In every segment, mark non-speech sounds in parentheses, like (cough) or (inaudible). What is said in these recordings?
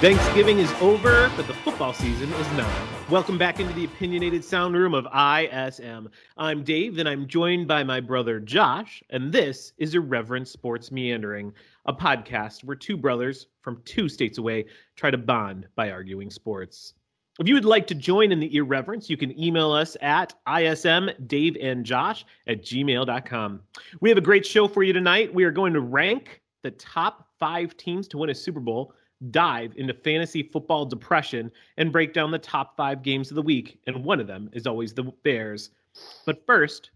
Thanksgiving is over, but the football season is not. Welcome back into the opinionated sound room of ISM. I'm Dave, and I'm joined by my brother Josh, and this is Irreverent Sports Meandering, a podcast where two brothers from two states away try to bond by arguing sports. If you would like to join in the irreverence, you can email us at ismdaveandjosh at gmail.com. We have a great show for you tonight. We are going to rank the top five teams to win a Super Bowl dive into fantasy football depression and break down the top five games of the week. And one of them is always the Bears. But first,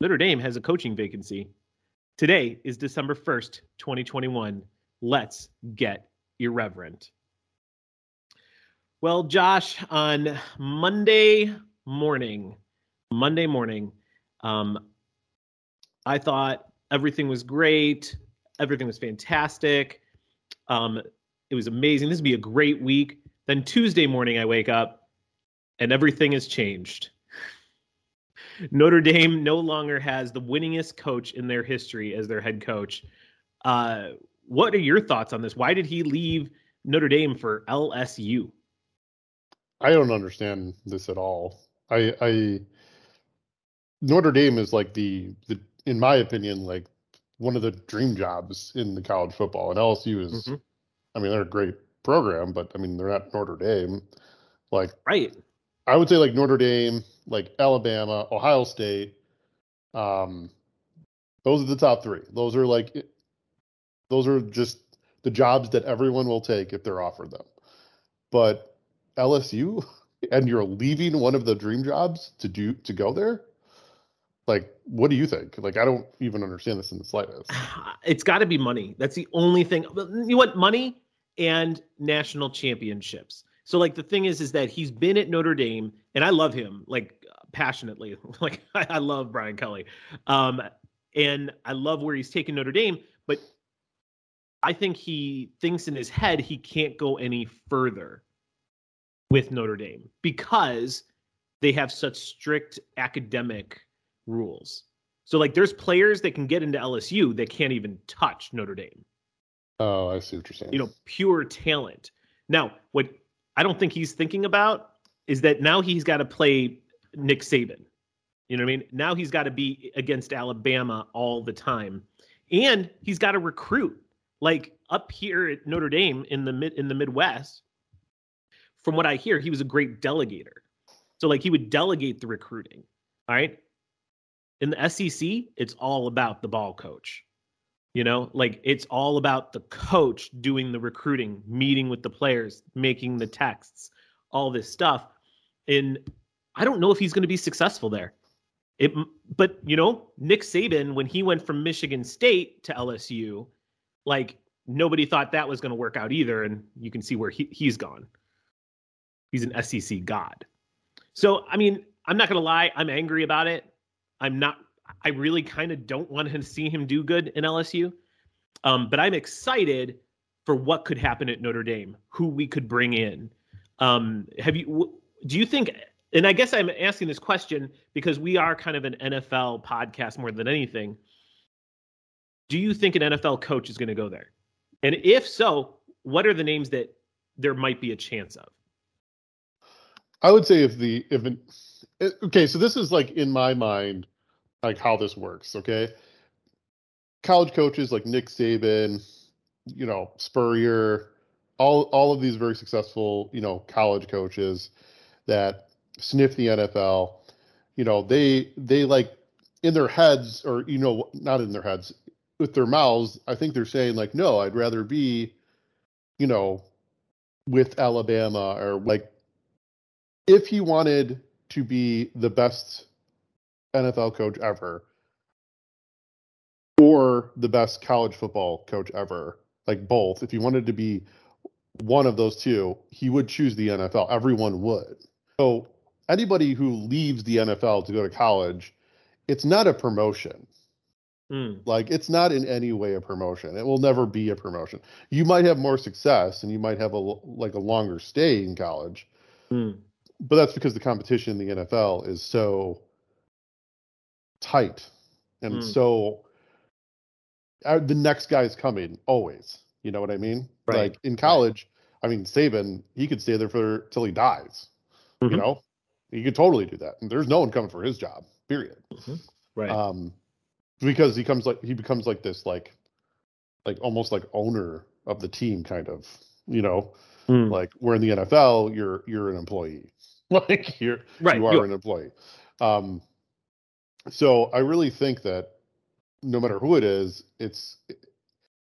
Notre Dame has a coaching vacancy. Today is December 1st, 2021. Let's get irreverent. Well, Josh, on Monday morning, Monday morning, um, I thought everything was great. Everything was fantastic. Um, it was amazing. This would be a great week. Then Tuesday morning, I wake up and everything has changed. Notre Dame no longer has the winningest coach in their history as their head coach. Uh, what are your thoughts on this? Why did he leave Notre Dame for LSU? I don't understand this at all. I, I Notre Dame is like the the in my opinion like one of the dream jobs in the college football, and LSU is mm-hmm. I mean, they're a great program, but I mean, they're not Notre Dame. Like, right. I would say like Notre Dame, like Alabama, Ohio State. Um, those are the top three. Those are like, those are just the jobs that everyone will take if they're offered them. But LSU, (laughs) and you're leaving one of the dream jobs to do to go there. Like, what do you think? Like, I don't even understand this in the slightest. (sighs) It's got to be money. That's the only thing. You want money? And national championships. So like the thing is is that he's been at Notre Dame and I love him like passionately. (laughs) Like I, love Brian Kelly. Um and I love where he's taken Notre Dame, but I think he thinks in his head he can't go any further with Notre Dame because they have such strict academic rules. So like there's players that can get into LSU that can't even touch Notre Dame. Oh, I see what you're saying. You know, pure talent. Now, what I don't think he's thinking about is that now he's got to play Nick Saban. You know what I mean? Now he's got to be against Alabama all the time. And he's got to recruit. Like up here at Notre Dame in the mid in the Midwest, from what I hear, he was a great delegator. So like he would delegate the recruiting. All right. In the SEC, it's all about the ball coach. You know, like it's all about the coach doing the recruiting, meeting with the players, making the texts, all this stuff. And I don't know if he's going to be successful there. It, but you know, Nick Saban, when he went from Michigan State to LSU, like nobody thought that was going to work out either. And you can see where he, he's gone. He's an SEC god. So, I mean, I'm not going to lie. I'm angry about it. I'm not I really kind of don't want to (laughs) see him do good in LSU. Um, but I'm excited for what could happen at Notre Dame, who we could bring in. Um, have you? Do you think? And I guess I'm asking this question because we are kind of an NFL podcast more than anything. Do you think an NFL coach is going to go there? And if so, what are the names that there might be a chance of? I would say if the if an, okay, so this is like in my mind like how this works. Okay, college coaches like Nick Saban, you know Spurrier, all all of these very successful you know college coaches that sniff the NFL. You know they they like in their heads or you know not in their heads with their mouths. I think they're saying like no, I'd rather be, you know, with Alabama or like if he wanted to be the best NFL coach ever or the best college football coach ever, like both. If he wanted to be one of those two, he would choose the NFL. Everyone would. So anybody who leaves the NFL to go to college, it's not a promotion. Mm. Like it's not in any way a promotion. It will never be a promotion. You might have more success and you might have a like a longer stay in college. Mm. But that's because the competition in the NFL is so tight, and mm. so uh, the next guy is coming always. You know what I mean? Right. Like in college, I mean, Saban, he could stay there for till he dies. Mhm. You know, he could totally do that. And there's no one coming for his job. Period. Right. Um, because he comes like he becomes like this like like almost like owner of the team, kind of. You know, Mm. like where in the NFL, you're you're an employee. (laughs) Like you're right. you are you- an employee. Um, so I really think that no matter who it is, it's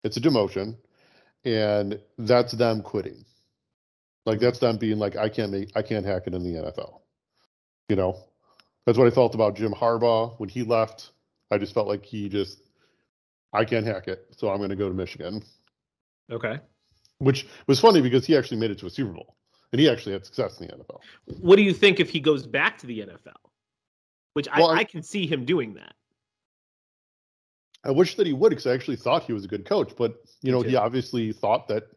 it's a demotion, and that's them quitting. Like that's them being like, I can't make, I can't hack it in the NFL. You know, that's what I felt about Jim Harbaugh when he left. I just felt like he just, I can't hack it, so I'm going to go to Michigan, Okay. which was funny because he actually made it to a Super Bowl and he actually had success in the NFL. What do you think if he goes back to the NFL? Which Well, I, I'm- can see him doing that. I wish that he would because I actually thought he was a good coach, but you know, he obviously thought that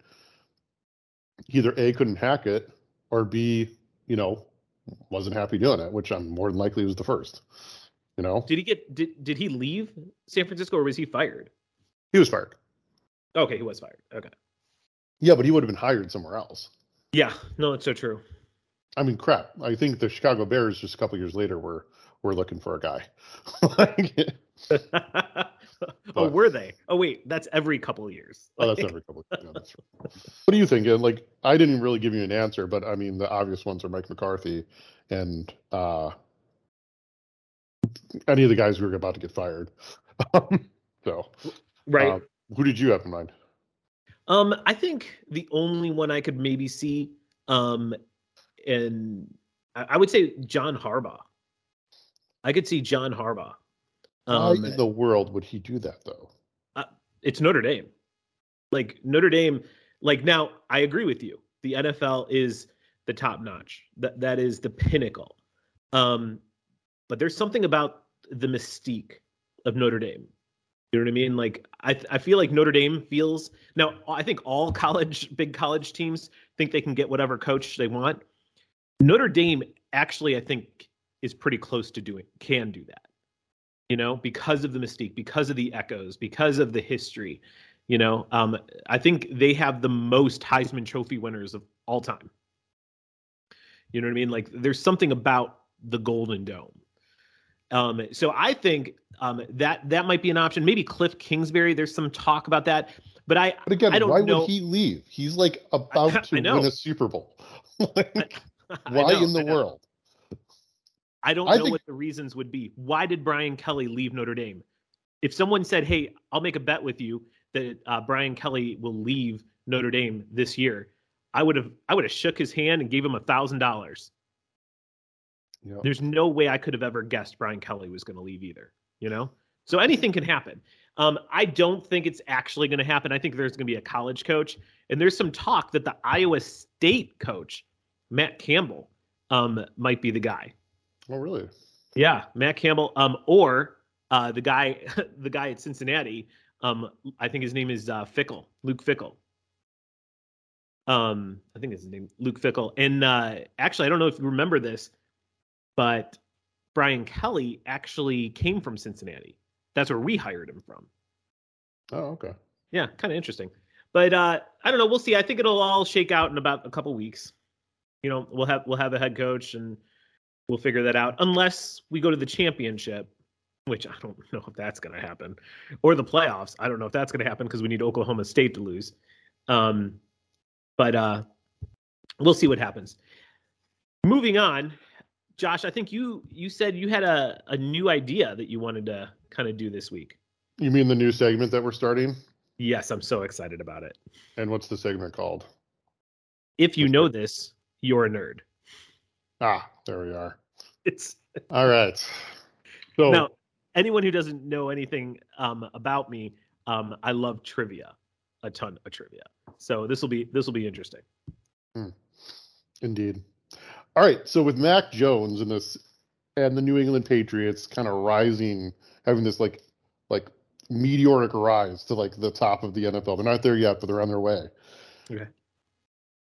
either A couldn't hack it or B, you know, wasn't happy doing it, which I'm more than likely was the first. You know, Did he get did did he leave San Francisco or was he fired? he was fired. Okay, he was fired. Okay. Yeah, but he would have been hired somewhere else. Yeah, no, it's so true. I mean, crap. I think the Chicago Bears just a couple years later were were looking for a guy. like, (laughs) oh, were they? Oh wait, that's every couple of years. oh, that's every couple. Yeah, that's right. What do you think? And, Like, I didn't really give you an answer, but I mean, the obvious ones are Mike McCarthy and uh, any of the guys who are about to get fired. (laughs) so, right. uh, who did you have in mind? Um, I think the only one I could maybe see, um, and I I would say John Harbaugh. I could see John Harbaugh. Um, Why in the world would he do that, though? it's Notre Dame. Like Notre Dame, like now I agree with you. The NFL is the top notch. That that is the pinnacle. Um, but there's something about the mystique of Notre Dame. You know what I mean? Like I I feel like Notre Dame feels now I think all (laughs) college big college teams think they can get whatever coach they want. Notre Dame actually I think is pretty close to doing can do that. You know, because of the mystique, because of the echoes, because of the history. You know, um, I think they have the most Heisman Trophy winners of all time. You know what I mean? Like, there's something about the Golden Dome. Um, so I think um, that that might be an option. Maybe Cliff Kingsbury. There's some talk about that, but I But again, I don't why know. would he leave? He's like (laughs) about I to know. win a Super Bowl. (laughs) Like, (laughs) I why know, in the I world? I don't I know think- what the reasons would be. Why did Brian Kelly leave Notre Dame? If someone said, "Hey, I'll make a bet with you that uh, Brian Kelly will leave Notre Dame this year," I would have I would have shook his hand and gave him a thousand dollars. There's no way I could have ever guessed Brian Kelly was going to leave either. You know, so anything can happen. Um, I don't think it's actually going to happen. I think there's going to be a college coach, and there's some talk that the Iowa State coach, Matt Campbell, um, might be the guy. Oh, really? Yeah, Matt Campbell, um, or uh, the guy, (laughs) the guy at Cincinnati. Um, I think his name is uh, Fickell, Luke Fickell. Um, I think his name Luke Fickell. And uh, actually, I don't know if you remember this, but Brian Kelly actually came from Cincinnati. That's where we hired him from. Oh, okay. Yeah, kind of interesting. But uh, I don't know. We'll see. I think it'll all shake out in about a couple weeks. You know, we'll have we'll have a head coach and we'll figure that out. Unless we go to the championship, which I don't know if that's going to happen, or the playoffs. I don't know if that's going to happen because we need Oklahoma State to lose. Um, but uh, we'll see what happens. Moving on, Josh. I think you you said you had a a new idea that you wanted to kind of do this week. You mean the new segment that we're starting? Yes, I'm so excited about it. And what's the segment called? If you know this, you're a nerd. Ah, there we are. It's All right. So now anyone who doesn't know anything um, about me, um, I love trivia, a ton of trivia. So this will be this will be interesting. Indeed. All right. So with Mac Jones and this and the New England Patriots kind of rising, having this like like meteoric rise to like the top of the NFL. They're not there yet, but they're on their way. Okay.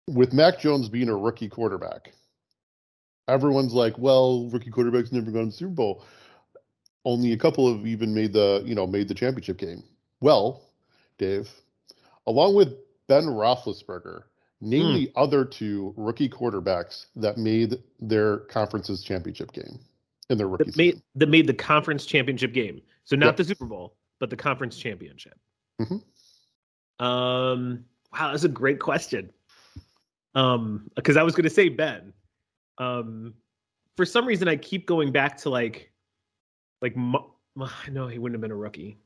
With Mac Jones being a rookie quarterback, everyone's like, well, rookie quarterbacks never gone to the Super Bowl. Only a couple have even made the, you know, made the championship game. Well, Dave, along with Ben Roethlisberger Name Hmm. the other two rookie quarterbacks that made their conference's championship game in their rookie That made season. that made the conference championship game. So not Yep. the Super Bowl, but the conference championship. Mhm. Um. Wow, that's a great question. Um, because I was going to say Ben. Um, for some reason I keep going back to like, like (laughs) no, he wouldn't have been a rookie.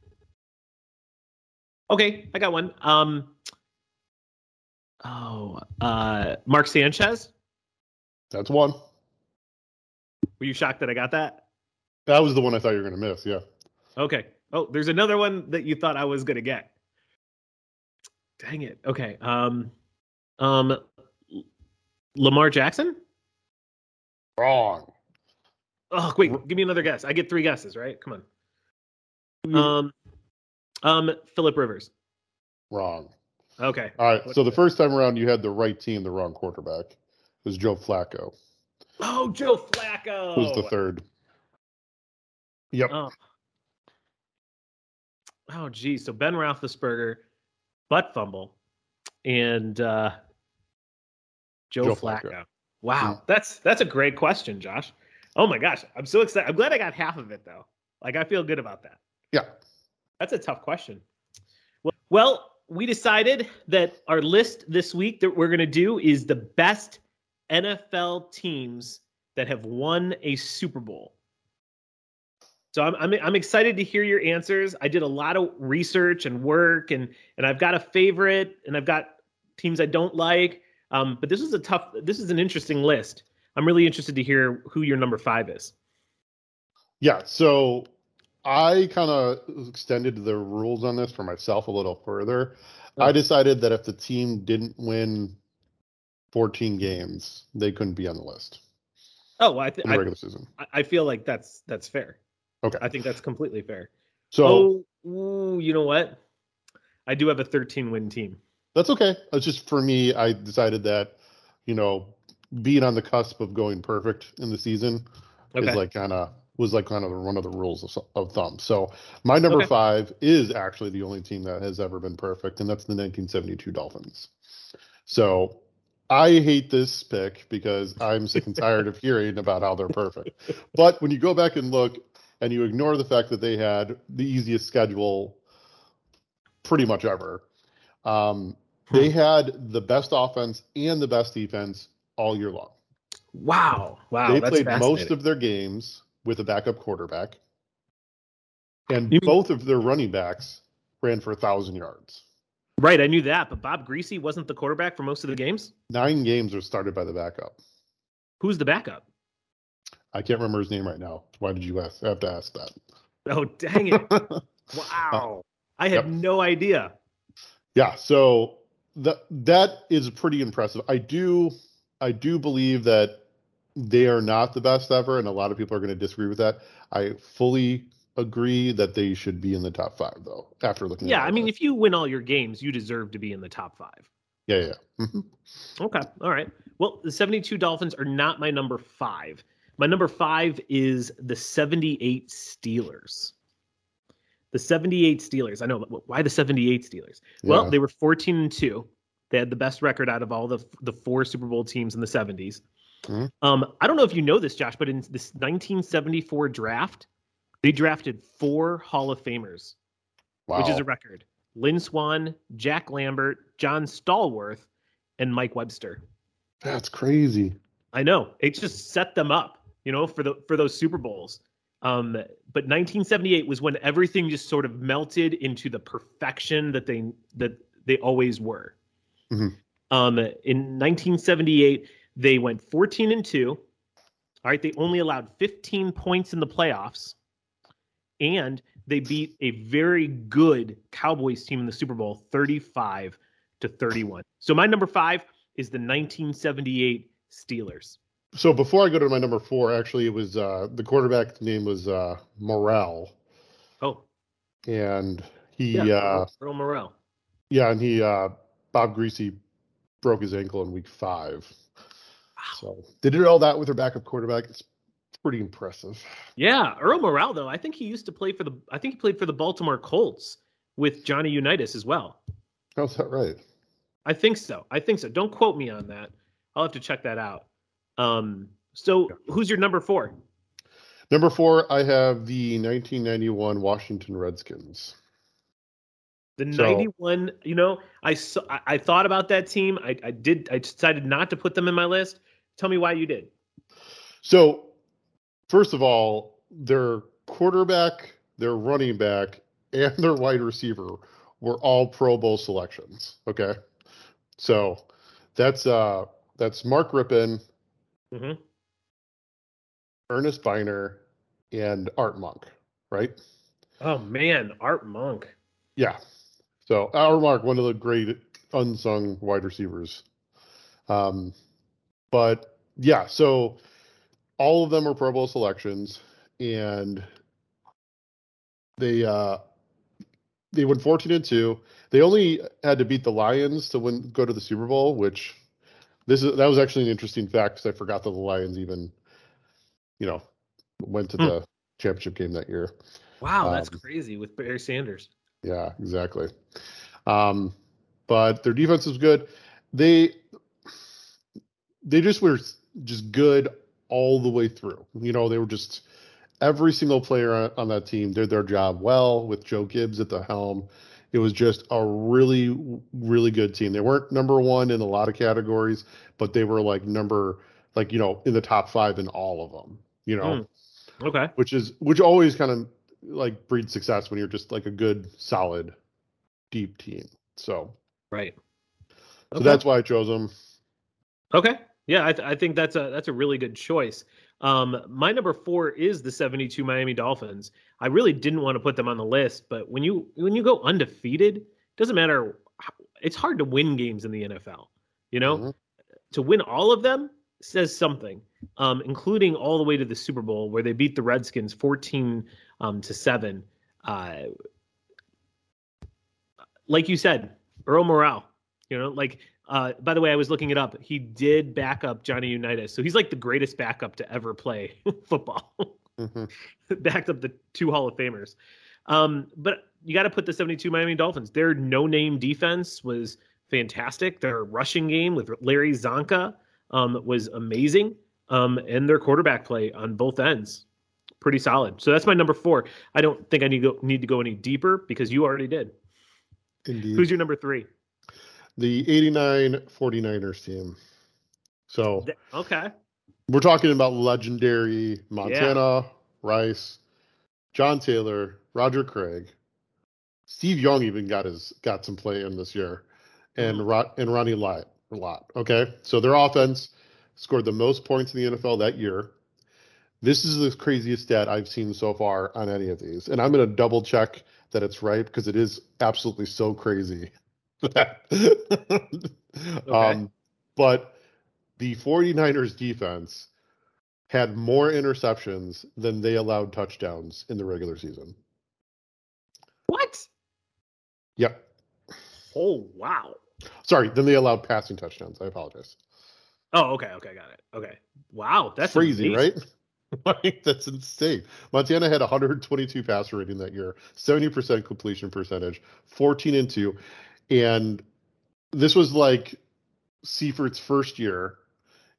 Okay, I got one. Um. Oh, uh, Mark Sanchez. That's one. Were you shocked that I got that? That was the one I thought you were going to miss. Yeah. Okay. Oh, there's another one that you thought I was gonna get. Dang it. Okay. Um, um, Lamar Jackson. Wrong. Oh, wait. Give me another guess. I get three guesses, right? Come on. Um, um, Philip Rivers. Wrong. Okay. All right. So the first time around, you had the right team, the wrong quarterback. It was Joe Flacco. Oh, Joe Flacco. Who's the third. Yep. Oh. Oh, geez. So Ben Roethlisberger, butt fumble, and uh, Joe, Joe Flacco. Flacco. Wow, that's that's a great question, Josh. Oh my gosh, I'm so excited. I'm glad I got half of it though. Like I feel good about that. Yeah. That's a tough question. Well, well, we decided that our list this week that we're going to do is the best NFL teams that have won a Super Bowl. So I'm, I'm I'm excited to hear your answers. I did a lot of research and work, and and I've got a favorite, and I've got teams I don't like. Um, but this is a tough. This is an interesting list. I'm really interested to hear who your number five is. Yeah. So I kind of extended the rules on this for myself a little further. Oh. I decided that if the team didn't win 14 games, they couldn't be on the list Oh, well, I, th- in the I season. I feel like that's that's fair. Okay. I think that's completely fair. So oh, ooh, you know what? I do have a 13 win team. That's okay. It's just for me, I decided that, you know, being on the cusp of going perfect in the season Okay. is like kind of was like kind of one of the rules of, of thumb. So my number Okay. five is actually the only team that has ever been perfect, and that's the 1972 Dolphins. So I hate this pick because I'm sick and tired of hearing about how they're perfect. But when you go back and look and you ignore the fact that they had the easiest schedule pretty much ever, um, they hmm. had the best offense and the best defense all year long wow. Wow. they played most of their games with a backup quarterback, and You- both of their running backs ran for a thousand yards. Right. I knew that, but Bob Griese wasn't the quarterback for most of the games. Nine games were started by the backup. Who's the backup? I can't remember his name right now. Why did you ask? I have to ask that. Oh, dang it. (laughs) wow. I had Yep. no idea. yeah, so that that is pretty impressive. I do I do believe that they are not the best ever, and a lot of people are going to disagree with that. I fully agree that they should be in the top five, though. After looking, Yeah. I mean, if you win all your games, you deserve to be in the top five. yeah, yeah, Mhm. Okay. All right. Well, the 72 Dolphins are not my number five. My number five is the 78 Steelers. The 78 Steelers. I know, why the 78 Steelers? Well, Yeah. they were 14 and 2. They had the best record out of all the the four Super Bowl teams in the 70s. Mhm. Um, I don't know if you know this, Josh, but in this 1974 draft, they drafted four Hall of Famers, wow. which is a record. Lynn Swann, Jack Lambert, John Stallworth, and Mike Webster. That's crazy. I know it just set them up, you know, for the for those Super Bowls. Um, but 1978 was when everything just sort of melted into the perfection that they that they always were. Mhm. Um, in 1978, they went 14 and two. All right, they only allowed 15 points in the playoffs, and they beat a very good Cowboys team in the Super Bowl, 35 to 31. So my number five is the 1978 Steelers. So before I go to my number four, actually, it was uh, the quarterback's name was uh, Morrall, Oh, and he, yeah, uh, Earl Morrall. yeah, and he, uh, Bob Griese broke his ankle in week five. Wow. So they did all that with their backup quarterback. It's pretty impressive. Yeah, Earl Morrall though. I think he used to play for the. I think he played for the Baltimore Colts with Johnny Unitas as well. How's that right? I think so. I think so. Don't quote me on that. I'll have to check that out. Um, so who's your number four? Number four, I have the 1991 Washington Redskins. The so, 91, you know, I saw, I, I thought about that team. I, I did. I decided not to put them in my list. Tell me why you did. So, first of all, their quarterback, their running back, and their wide receiver were all Pro Bowl selections. Okay, so that's uh that's Mark Rypien, mm-hmm. Earnest Byner, and Art Monk, right? Oh man, Art Monk. Yeah. So Art Monk, one of the great unsung wide receivers. Um, but yeah, so all of them are Pro Bowl selections, and they uh they went 14 and 2. They only had to beat the Lions to win go to the Super Bowl, which this is that was actually an interesting fact because I forgot that the Lions even, you know, went to hmm. the championship game that year. Wow, that's um, crazy with Barry Sanders. Yeah, exactly. Um, but their defense was good. They they just were just good all the way through. You know, they were just every single player on, on that team did their job well with Joe Gibbs at the helm. It was just a really, really good team. They weren't number one in a lot of categories, but they were like number, like you know, in the top five in all of them. You know, mm. okay, which is which always kind of like breeds success when you're just like a good, solid, deep team. So right. So that's why I chose them. Okay. Yeah, I, th- I think that's a that's a really good choice. Um, my number four is the 72 Miami Dolphins. I really didn't want to put them on the list, but when you when you go undefeated, it doesn't matter. It's hard to win games in the NFL. You know, mm-hmm. to win all of them says something, um, including all the way to the Super Bowl where they beat the Redskins 14 um, to seven. Uh, like you said, Earl Morrall. You know, like uh, by the way, I was looking it up. He did back up Johnny Unitas, so he's like the greatest backup to ever play (laughs) football. mm-hmm. (laughs) Backed up the two Hall of Famers. Um, but you got to put the 72 Miami Dolphins. Their no-name defense was fantastic. Their rushing game with Larry Csonka um, was amazing, um, and their quarterback play on both ends pretty solid. So that's my number four. I don't think I need to go, need to go any deeper because you already did. Indeed. Who's your number three? The 89 49ers team. So, okay. We're talking about legendary Montana, yeah. Rice, John Taylor, Roger Craig. Steve Young even got his got some play in this year, and mm-hmm. and Ronnie Lott. Lott. Okay, so their offense scored the most points in the NFL that year. This is the craziest stat I've seen so far on any of these, and I'm going to double check that it's right because it is absolutely so crazy. (laughs) okay. um, but the 49ers defense had more interceptions than they allowed touchdowns in the regular season. What? Yep. Oh, wow. Sorry, then they allowed passing touchdowns. I apologize. Oh, okay, okay, got it. Okay. Wow, that's crazy, amazing. right? (laughs) That's insane. Montana had 122 passer rating that year, 70% completion percentage, 14 and 2 and this was like Seifert's first year,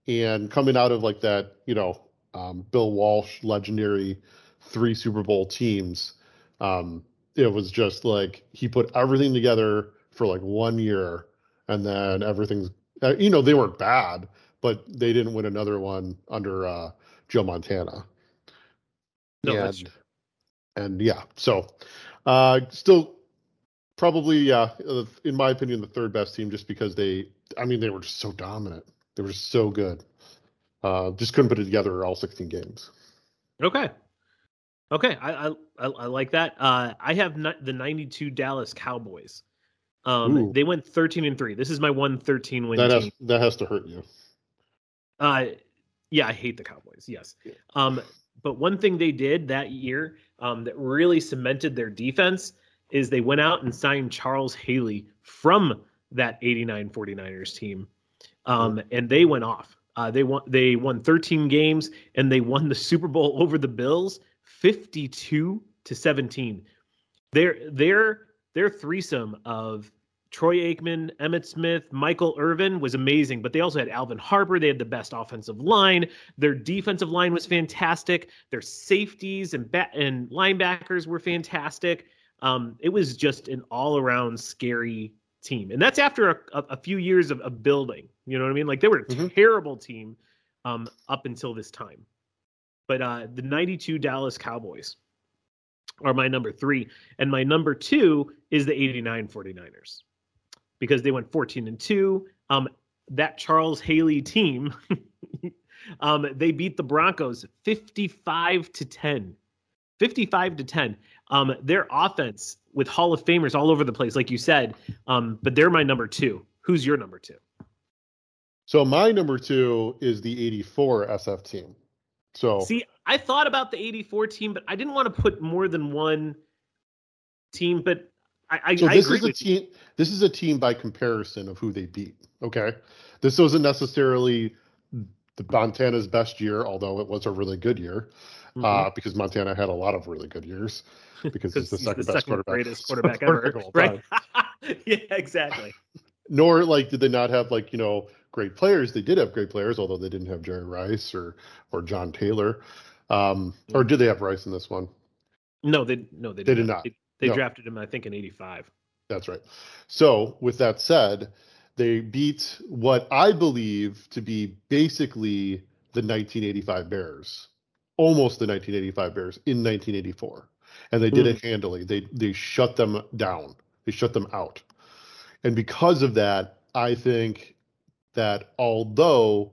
and coming out of like that, you know, um, Bill Walsh legendary three Super Bowl teams. Um, it was just like he put everything together for like one year, and then everything's uh, you know they weren't bad, but they didn't win another one under uh, Joe Montana. No, and, and yeah, so uh, still probably, yeah, uh, in my opinion, the third best team just because they, I mean, they were just so dominant. They were just so good. Uh, just couldn't put it together all 16 games. Okay. Okay, I I, I like that. Uh, I have the '92 Dallas Cowboys. Um, they went 13 and three. This is my one 13 win that has, team. That has to hurt you. Uh, yeah, I hate the Cowboys. Yes. Um, but one thing they did that year um, that really cemented their defense is they went out and signed Charles Haley from that 89 49ers team. Um, and they went off. Uh, they won they won 13 games and they won the Super Bowl (laughs) over the Bills 52 to 17. Their their their threesome of Troy Aikman, Emmitt Smith, Michael Irvin was amazing, but they also had Alvin Harper. They had the best offensive line. Their defensive line was fantastic. Their safeties and bat- and linebackers were fantastic. Um, it was just an all around scary team, and that's after a, a, a few years of, of, building. You know what I mean? Like they were a mm-hmm. terrible team um, up until this time, but uh, the '92 Dallas Cowboys are my number three, and my number two is the '89 49ers because they went 14 and 2. Um, that Charles Haley team, (laughs) um, they beat the Broncos 55 to 10. 55 to 10. Um, their offense with Hall of Famers all over the place, like you said, um, but they're my number two. Who's your number two? So my number two is the 84 SF team. So see, I thought about the 84 team, but I didn't want to put more than one team. But I, I, so this I is a team. You. This is a team by comparison of who they beat. Okay, this wasn't necessarily the Montana's best year, although it was a really good year, mm-hmm. uh, because Montana had a lot of really good years. (laughs) Because he's the second the best second quarterback, greatest (laughs) quarterback ever, right? (laughs) yeah, exactly. Nor like did they not have like you know great players. They did have great players, although they didn't have Jerry Rice or or John Taylor. Um, or mm-hmm. did they have Rice in this one? No, they no they, they did not. They, they no. drafted him, I think, in '85. That's right. So, with that said, they beat what I believe to be basically the 1985 Bears, almost the 1985 Bears in 1984, and they did mm. it handily. They they shut them down. They shut them out, and because of that, I think that although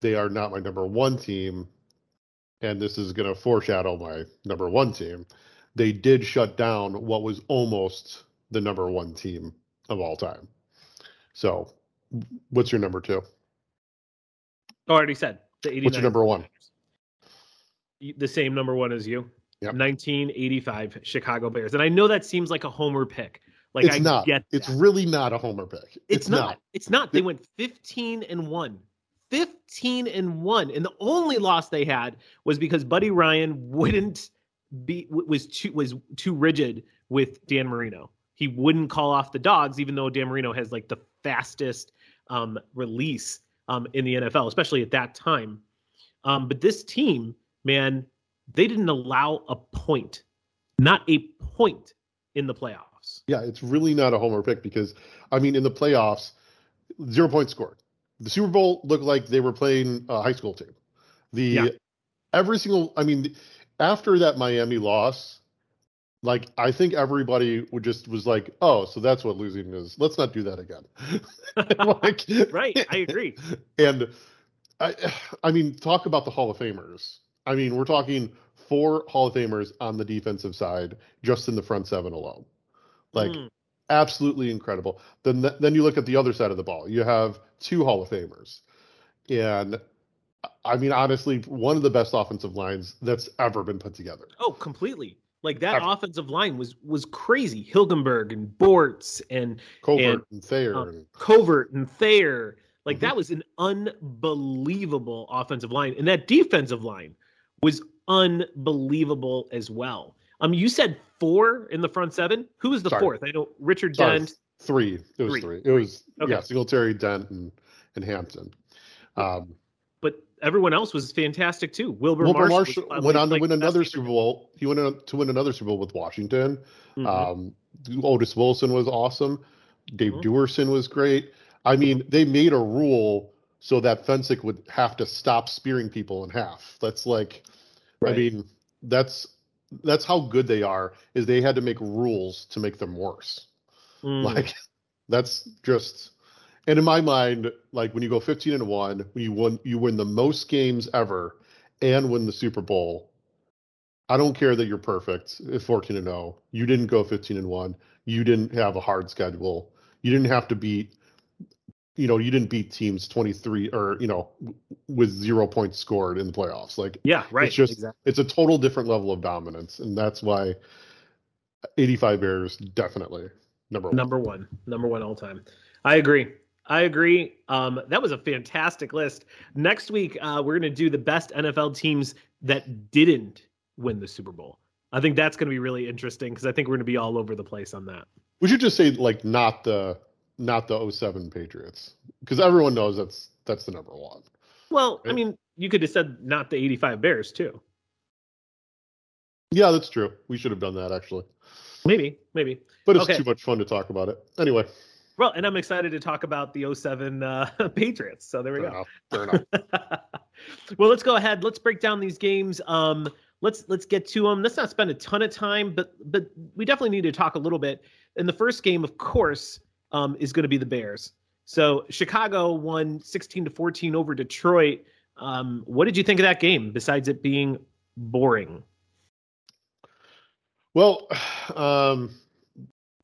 they are not my number one team, and this is going to foreshadow my number one team, they did shut down what was almost the number one team of all time. So, what's your number two? Oh, already said the 89. What's your number one? The same number one as you. Yep. 1985 Chicago Bears. And I know that seems like a homer pick. Like it's I not. Get that. It's really not a homer pick. It's, it's not. not. It's not. They went 15 and 1. 15 and 1. And the only loss they had was because Buddy Ryan wouldn't be was too was too rigid with Dan Marino. He wouldn't call off the dogs, even though Dan Marino has like the fastest um, release um, in the NFL, especially at that time. Um, but this team, man, they didn't allow a point, not a point in the playoffs. Yeah, it's really not a homer pick because, I mean, in the playoffs, zero points scored. The Super Bowl looked like they were playing a high school team. The yeah. every single, I mean, after that Miami loss, like I think everybody would just was like, oh, so that's what losing is. Let's not do that again. (laughs) (laughs) like, right, I agree. And I, I mean, talk about the Hall of Famers. I mean, we're talking four Hall of Famers on the defensive side, just in the front seven alone. Like, mm. absolutely incredible. Then, then you look at the other side of the ball. You have two Hall of Famers, and I mean, honestly, one of the best offensive lines that's ever been put together. Oh, completely. Like that offensive line was was crazy. Hilgenberg and Bortz and Covert and, and Thayer. Uh, Covert and Thayer. Like mm-hmm. that was an unbelievable offensive line. And that defensive line was unbelievable as well. Um, you said four in the front seven. Who was the Sorry. fourth? I know Richard Sorry, Dent. Three. It was three. three. It was okay. yeah, Singletary, Dent, and, and Hampton. Um, everyone else was fantastic too. Marsh, Marsh went on to like win another Super Bowl. He went on to win another Super Bowl with Washington. Mm-hmm. Um, Otis Wilson was awesome. Dave mm-hmm. Duerson was great. I mean, they made a rule so that Fencik would have to stop spearing people in half. That's like, right. I mean, that's that's how good they are. Is they had to make rules to make them worse. Mm. Like, (laughs) that's just and in my mind, like when you go 15 and one, you win you win the most games ever and win the Super Bowl. I don't care that you're perfect at 14 and 0. You didn't go 15 and 1. You didn't have a hard schedule. You didn't have to beat you know, you didn't beat teams 23 or, you know, with 0 points scored in the playoffs. Like Yeah, right. It's just exactly. it's a total different level of dominance and that's why 85 Bears definitely number 1. Number 1. Number 1 all time. I agree. I agree. Um, that was a fantastic list. Next week, uh, we're going to do the best NFL teams that didn't win the Super Bowl. I think that's going to be really interesting because I think we're going to be all over the place on that. We should just say like not the not the 07 Patriots because everyone knows that's that's the number one. Well, I mean, you could have said not the 85 Bears too. Yeah, that's true. We should have done that actually, Maybe, maybe. but it's Okay. too much fun to talk about it. Anyway, Well, and I'm excited to talk about the 07 uh, (laughs) Patriots. So there we fair go. enough. Fair enough. (laughs) well, let's go ahead. Let's break down these games. Um, let's let's get to them. Let's not spend a ton of time, but but we definitely need to talk a little bit. And the first game, of course, um, is going to be the Bears. So Chicago won 16 to 14 over Detroit. Um, what did you think of that game? Besides it being boring, Well, (sighs) um,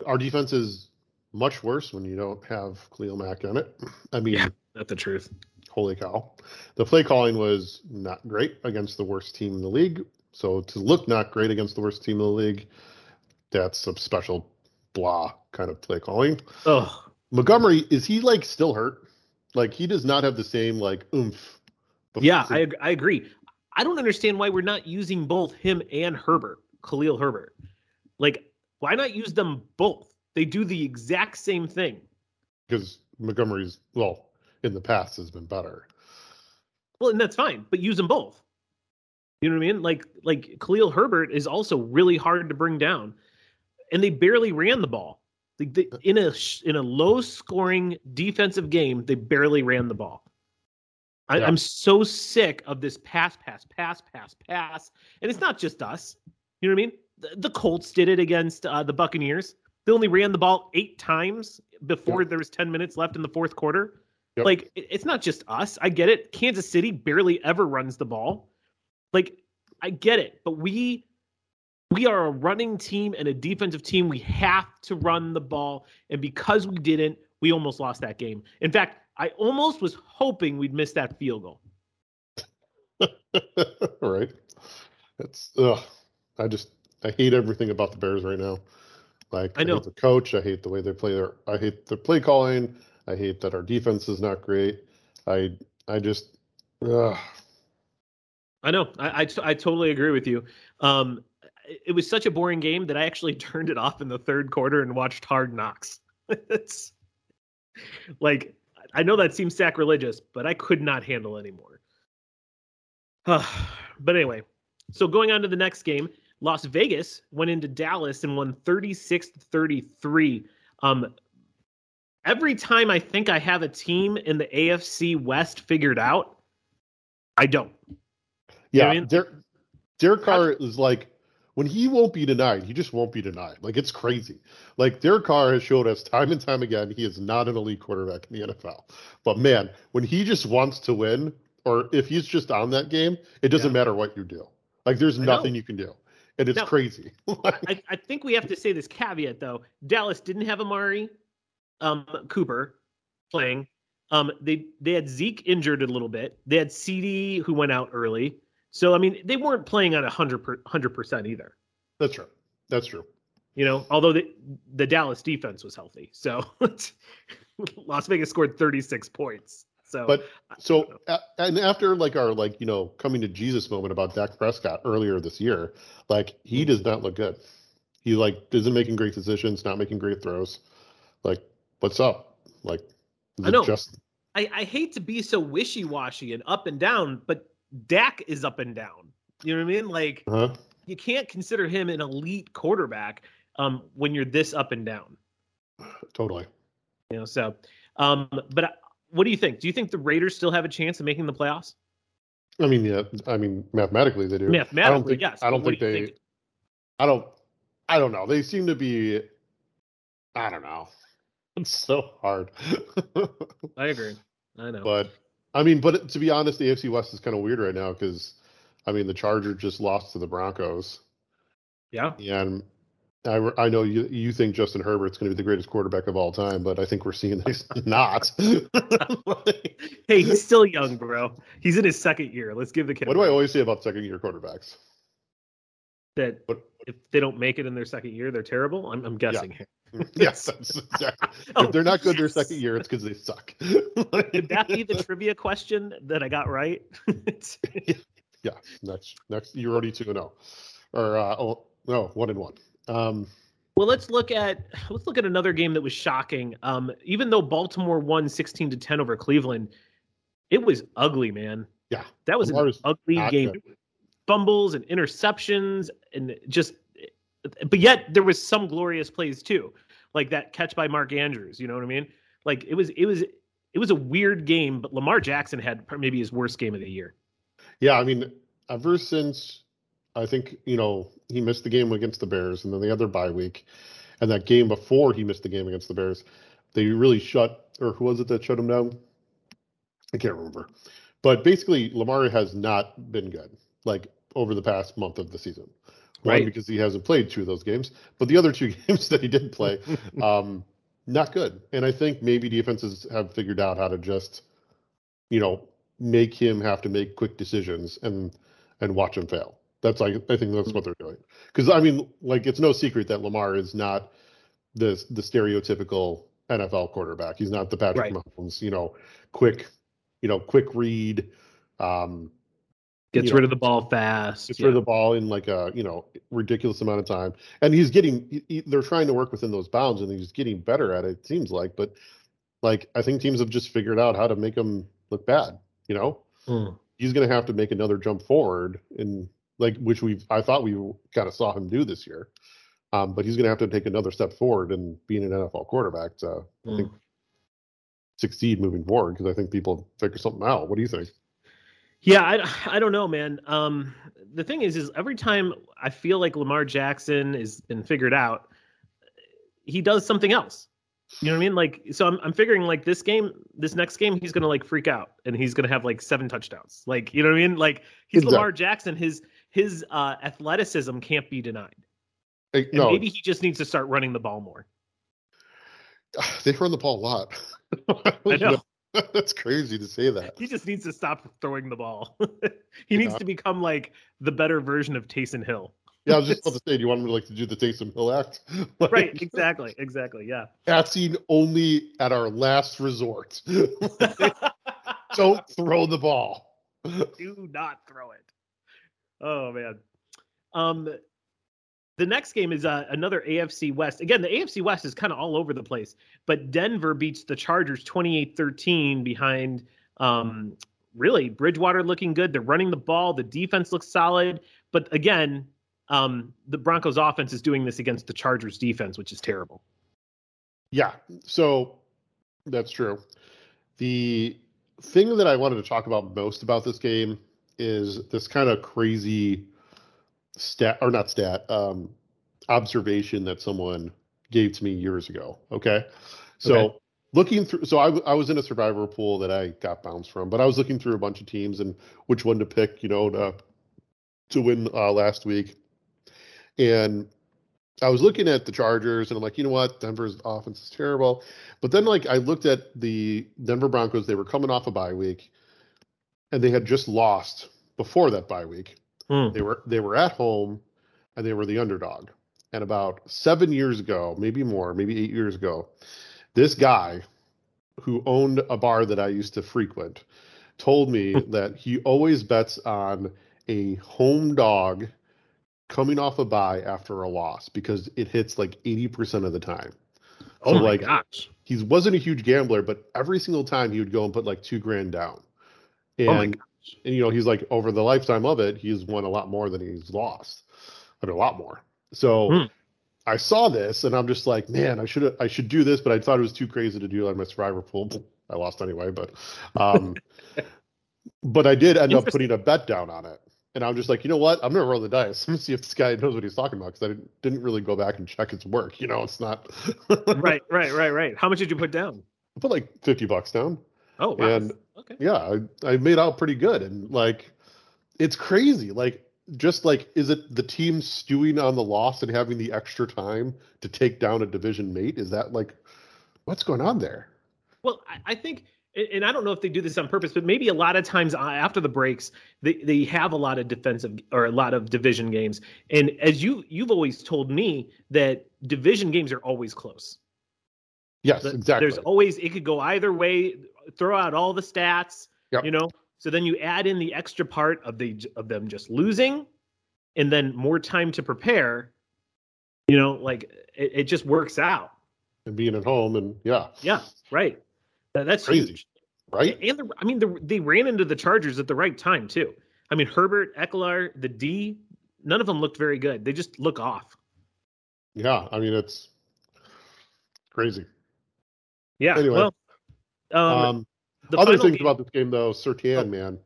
our defense is much worse when you don't have Khalil Mack on it. (clears throat) I mean, Yeah. that's the truth. holy cow. The play calling was not great against the worst team in the league. So to look not great against the worst team in the league, that's a special blah kind of play calling. Oh, Montgomery, is he like still hurt? Like he does not have the same like oomph. yeah, I I agree. I don't understand why we're not using both him and Herbert, Khalil Herbert. Like, why not use them both? They do the exact same thing. because Montgomery's well in the past has been better. Well, and that's fine, but use them both. You know what I mean? Like like Khalil Herbert is also really hard to bring down, and they barely ran the ball. Like they, in a in a low scoring defensive game, they barely ran the ball. I, Yeah. I'm so sick of this pass, pass, pass, pass, pass, and it's not just us. You know what I mean? The, the Colts did it against uh, the Buccaneers. They only ran the ball eight times before there was ten minutes left in the fourth quarter. Yep. Like it's not just us. I get it. Kansas City barely ever runs the ball. Like I get it, but we we are a running team and a defensive team. We have to run the ball, and because we didn't, we almost lost that game. In fact, I almost was hoping we'd miss that field goal. (laughs) right. It's ugh. I just I hate everything about the Bears right now. Like I know. hate the coach. I hate the way they play their. I hate the play calling. I hate that our defense is not great. I I just ugh. I know. I, I, I totally agree with you. Um, it- it was such a boring game that I actually (laughs) turned it off in the third quarter and watched Hard Knocks. (laughs) it's like I know that seems sacrilegious, but I could not handle anymore. (sighs) but anyway, so going on to the next game, Las Vegas went into Dallas and won 36 to 33. Um, every time I think I have a team in the AFC West figured out, I don't. You know yeah. I mean? Derek, Derek Carr is like when he won't be denied, he just won't be denied. Like it's crazy. Like Derek Carr has showed us time and time again he is not an elite quarterback in the NFL. But man, when he just wants to win, or if he's just on that game, it doesn't Yeah. matter what you do. Like there's I know. nothing you can do, and it's Now- crazy. (laughs) I, I think we have to say this caveat though. Dallas didn't have Amari um, Cooper playing. Um, they they had Zeke injured a little bit. They had CD who went out early. So I mean, they weren't playing at a hundred hundred percent either. That's true. That's true. You know, although the the Dallas defense was healthy, so (laughs) Las Vegas scored thirty six points. So, But so a- and after like our like you know coming to Jesus moment about Dak Prescott earlier this year, like Mm-hmm. he does not look good. He like isn't making great decisions, not making great throws. Like what's up? Like I know. just I, I hate to be so wishy washy and up and down, but Dak is up and down. You know what I mean? Like huh? you can't consider him an elite quarterback um, when you're this up and down. (sighs) Totally. You know, so um, but what do you think? Do you think the Raiders still have a chance of making the playoffs? I mean, yeah. I mean, mathematically they do. Mathematically, I don't think. yes. I don't think do they. think? I don't. I don't know. They seem to be. I don't know. (laughs) It's so hard. (laughs) I agree. I know. But I mean, but to be honest, the AFC West is kind of weird right now because I mean the Chargers just lost to the Broncos, yeah. and I, I know you you think Justin Herbert's going to be the greatest quarterback of all time, but I think we're seeing that he's (laughs) not. (laughs) Hey, he's still young, bro. He's in his second year. Let's give the kid. what do I always say about second year quarterbacks? that What? if they don't make it in their second year, they're terrible. I'm, I'm guessing here. (laughs) yes, exactly. Oh, if they're not good their second year, it's because they suck. Did that be the trivia question that I got right? It's- yeah, next next you're already two and zero, or uh, oh no, one and one. Um, Well, let's look at let's look at another game that was shocking. Um, even though Baltimore won 16 to 10 over Cleveland, it was ugly, man. Yeah, that was an ugly game. Good. Fumbles and interceptions, and just. But yet there was some glorious plays too, like that catch by Mark Andrews. You know what I mean? Like it was it was it was a weird game, but Lamar Jackson had maybe his worst game of the year. Yeah, I mean, ever since I think you know he missed the game against the Bears, and then the other bye week, and that game before he missed the game against the Bears, they really shut or who was it that shut him down? I can't remember, but basically Lamar has not been good like over the past month of the season. One right. because he hasn't played two of those games, but the other two (laughs) games that he did play, (laughs) um, not good. And I think maybe defenses have figured out how to just, you know, make him have to make quick decisions and and watch him fail. That's like I think that's what they're doing. Because I mean, like it's no secret that Lamar is not the the stereotypical NFL quarterback. He's not the Patrick right. Mahomes, you know, quick, you know, quick read. Um, gets rid know, of the ball fast. Gets yeah. rid of the ball in like a you know ridiculous amount of time, and he's getting. He, they're trying to work within those bounds, and he's getting better at it. It seems like, but like I think teams have just figured out how to make him look bad. You know, mm. he's going to have to make another jump forward, and like which we've I thought we kind of saw him do this year. Um, but he's going to have to take another step forward in being an NFL quarterback to mm. I think, hmm. succeed moving forward because I think people figure something out. What do you think? Yeah, I, I don't know, man. Um, the thing is, is every time I feel like Lamar Jackson has been figured out, he does something else. You know what I mean? Like, so I'm, I'm figuring like this game, this next game, he's gonna like freak out and he's gonna have like seven touchdowns. Like, you know what I mean? Like, he's exactly. Lamar Jackson. His his uh, athleticism can't be denied. Hey, no. maybe he just needs to start running the ball more. (sighs) They run the ball a lot. (laughs) I know. (laughs) That's crazy to say that. He just needs to stop throwing the ball. (laughs) he needs to become like the better version of Taysom Hill. Yeah, I was just about to say, do you want me to like to do the Taysom Hill act? like, right, exactly, exactly, yeah. Acting only at our last resort. Don't throw the ball. Do not throw it. Oh man. Um, the next game is uh, another AFC West. Again, the AFC West is kind of all over the place, but Denver beats the Chargers 28-13 behind um, Teddy Bridgewater looking good. They're running the ball, the defense looks solid, but again, um, the Broncos offense is doing this against the Chargers defense, which is terrible. Yeah. So that's true. The thing that I wanted to talk about most about this game is this kind of crazy stat or not stat um, observation that someone gave to me years ago. Okay, so okay. looking through, so I, I was in a survivor pool that I got bounced from, but I was looking through a bunch of teams and which one to pick, you know, to to win uh, last week, and I was looking at the Chargers and I'm like, you know what, Denver's offense is terrible, but then like I looked at the Denver Broncos, they were coming off a bye week and they had just lost before that bye week. Mm. They were they were at home and they were the underdog. And about seven years ago, maybe more, maybe eight years ago, this guy who owned a bar that I used to frequent told me that he always bets on a home dog coming off a bye after a loss because it hits like 80% of the time. Oh so my like, gosh. He wasn't a huge gambler, but every single time he would go and put like two grand down. And, oh my gosh. and you know, he's like over the lifetime of it, he's won a lot more than he's lost. I mean, a lot more. So hmm. I saw this and I'm just like, man, I should I should do this, but I thought it was too crazy to do on my survivor pool. (laughs) I lost anyway, but um (laughs) but I did end up putting a bet down on it. And I'm just like, you know what? I'm gonna roll the dice. Let (laughs) me see if this guy knows what he's talking about because I didn't really go back and check his work. You know, it's not. right, right, right, right. How much did you put down? I put like fifty bucks down. Oh, wow. And okay. Yeah, I, I made out pretty good, and like, it's crazy. Like, just like, is it the team stewing on the loss and having the extra time to take down a division mate? Is that like, what's going on there? Well, I, I think and I don't know if they do this on purpose, but maybe a lot of times uh, after the breaks, they, they have a lot of defensive or a lot of division games. And as you you've always told me that division games are always close. Yes, exactly. There's always it could go either way. Throw out all the stats, yep. you know. So then you add in the extra part of the of them just losing, and then more time to prepare. You know, like it, it just works out. And being at home, and yeah, Yeah, right. That- that's Crazy. huge. right. And the, I mean, the, they ran into the Chargers at the right time too. I mean, Herbert, Ekeler, the D, none of them looked very good. They just look off. Yeah, I mean it's crazy. Yeah. Anyway. well, um, Um, the other things game- about this game though, Surtain, Oh. man,